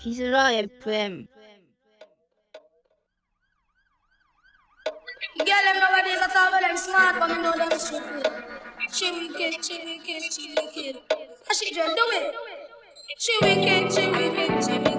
기스라 FM She wicked, she wicked, she wicked.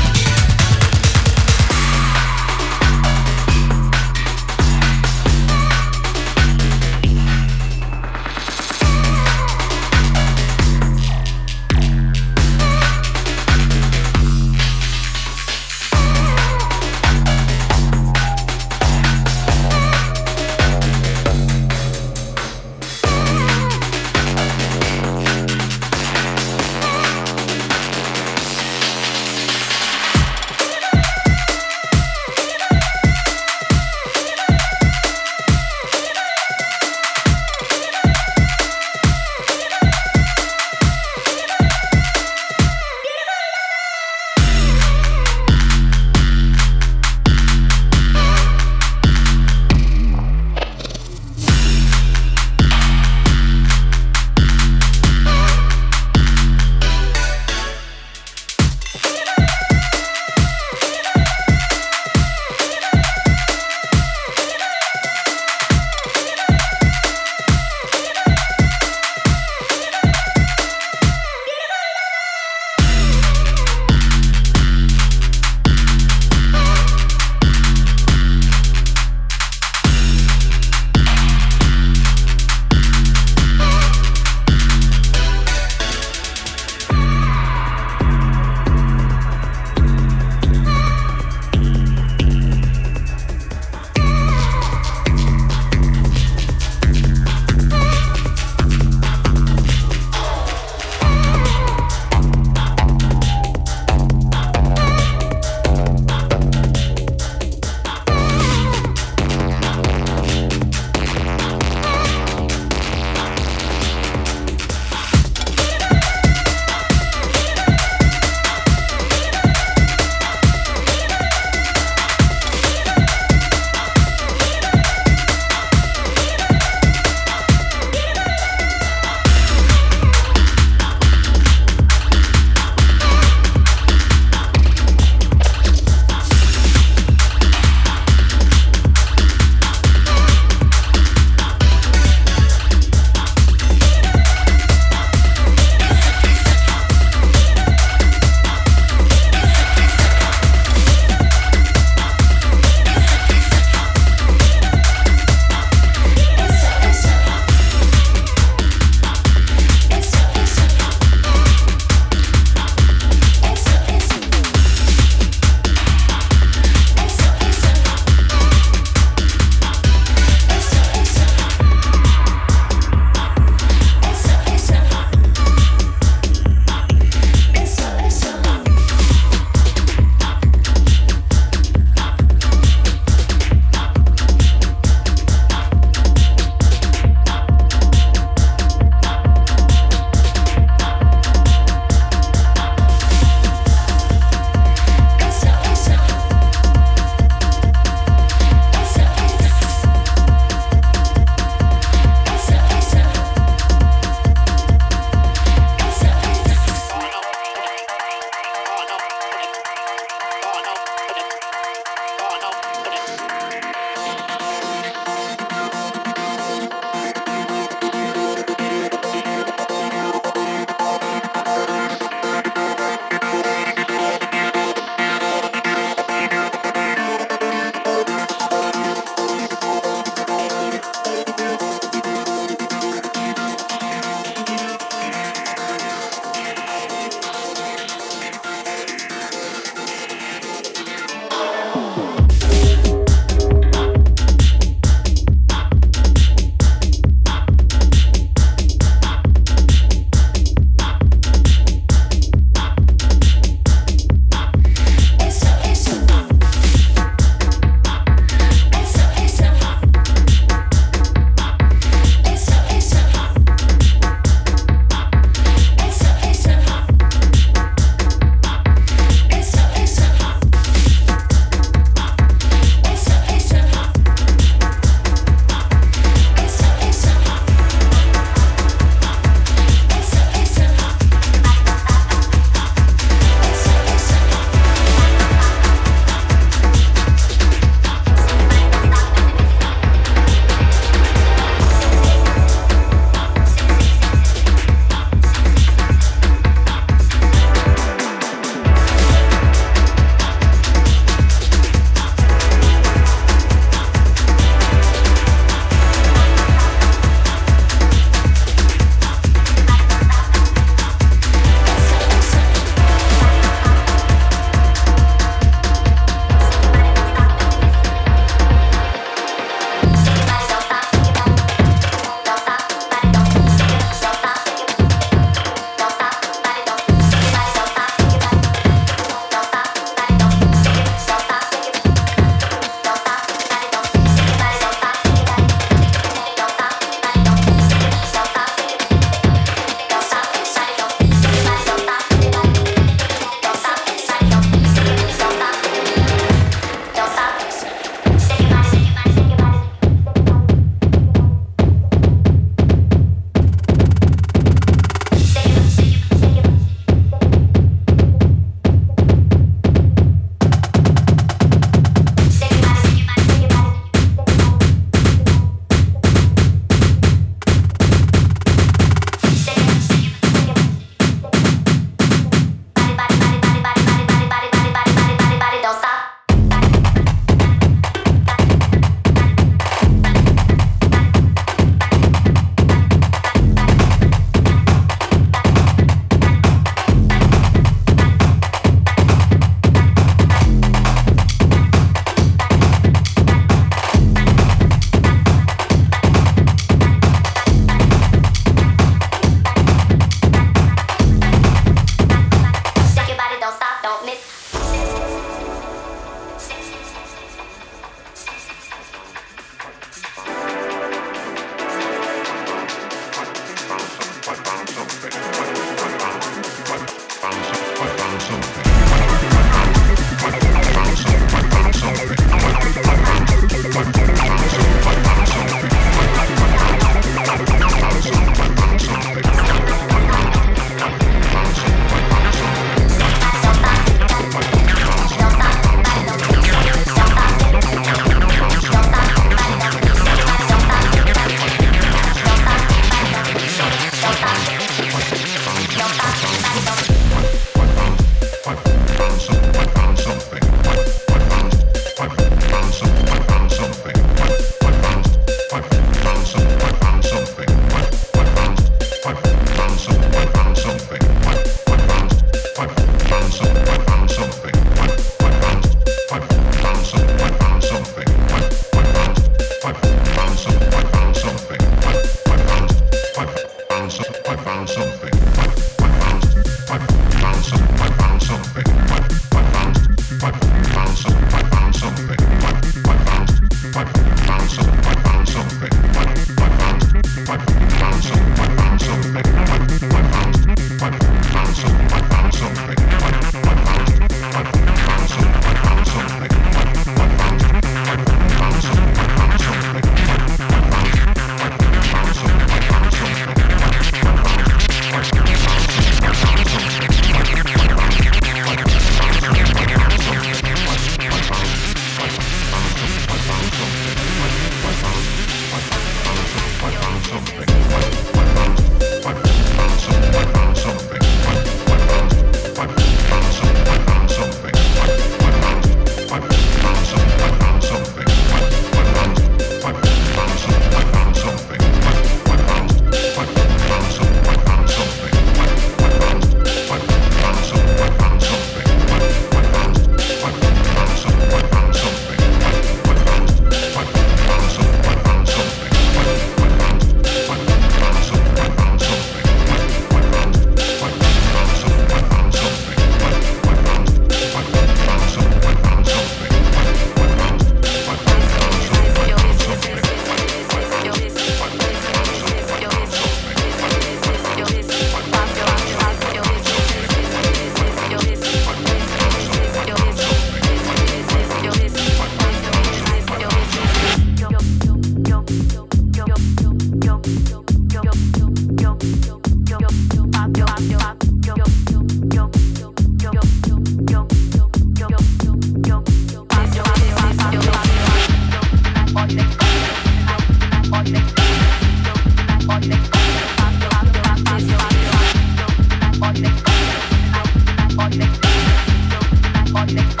Thank.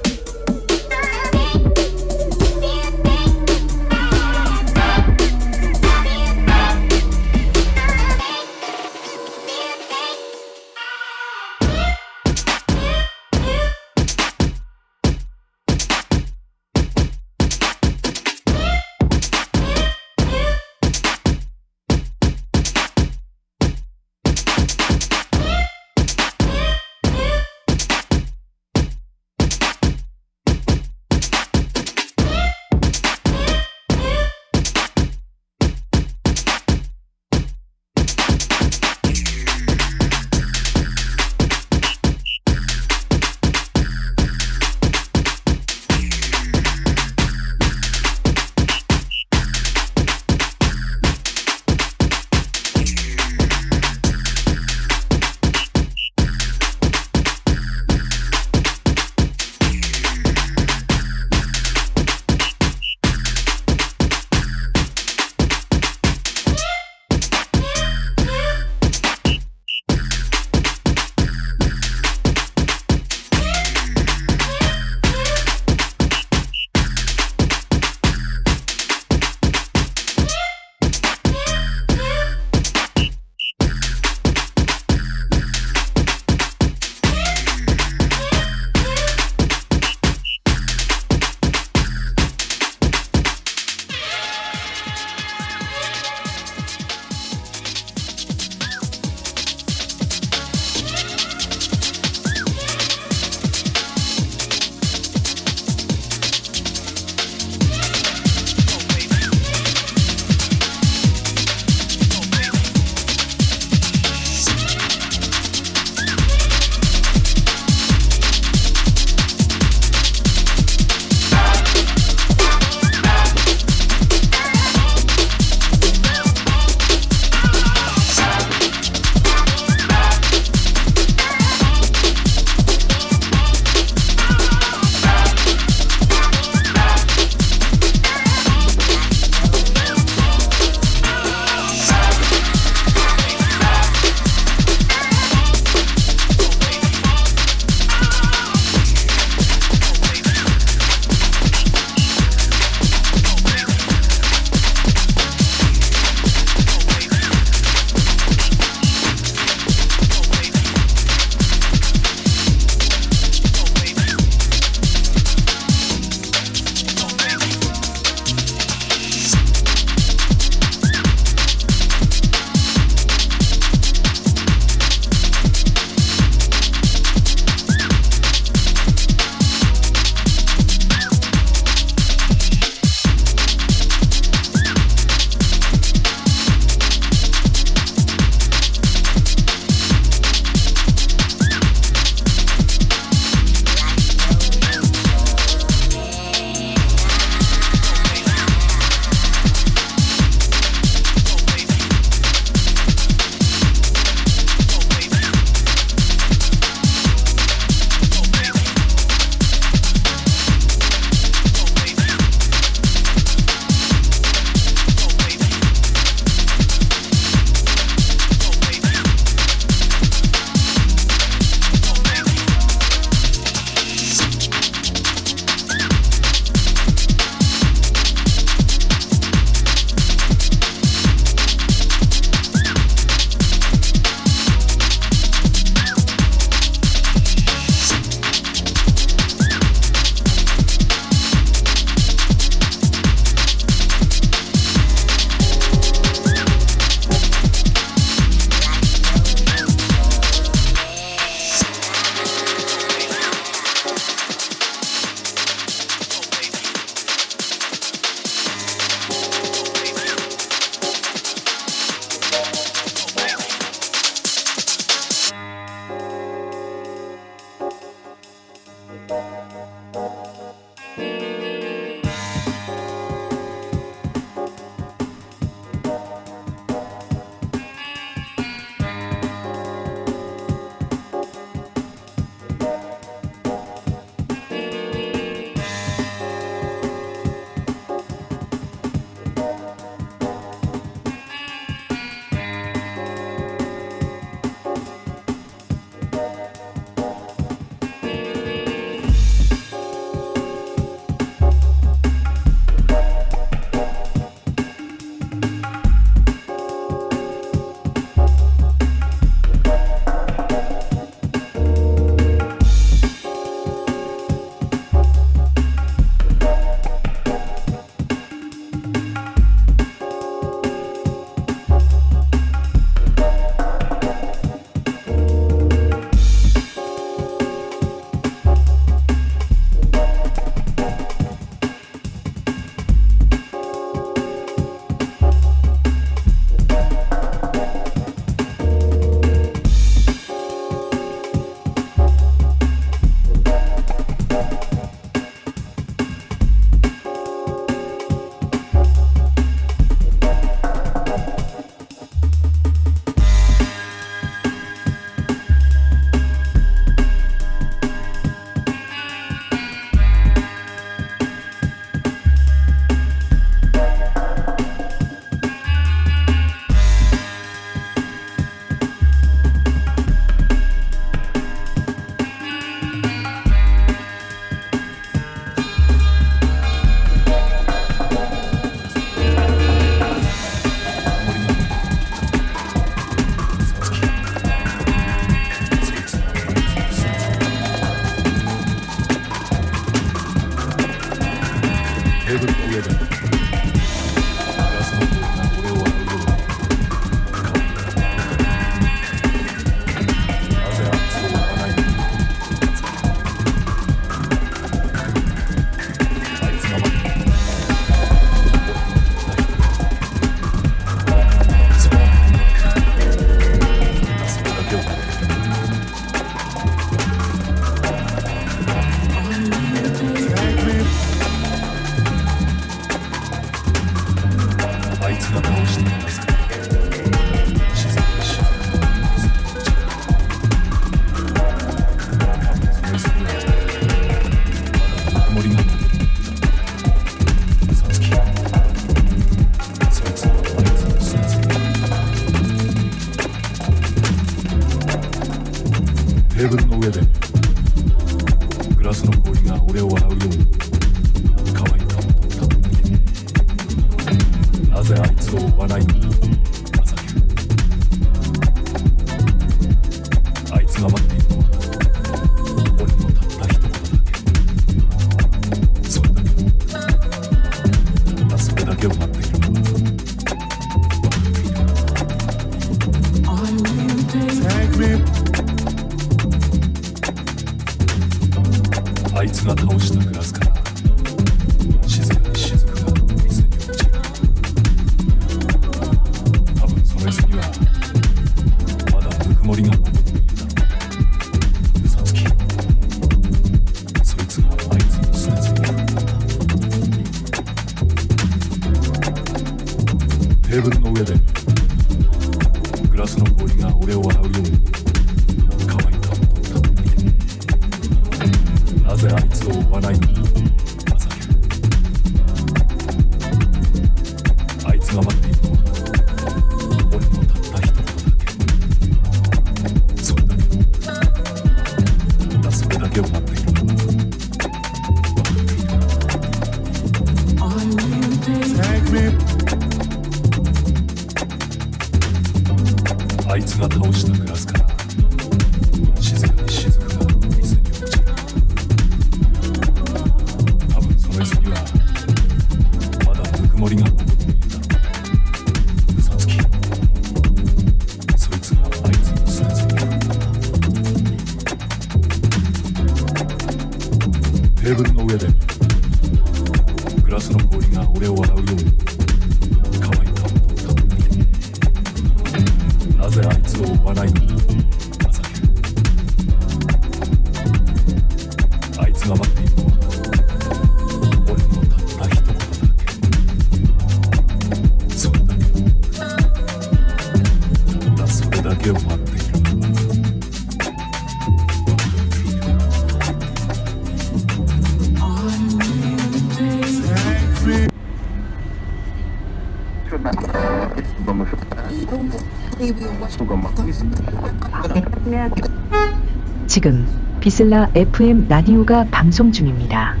이슬라 FM 라디오가 방송 중입니다.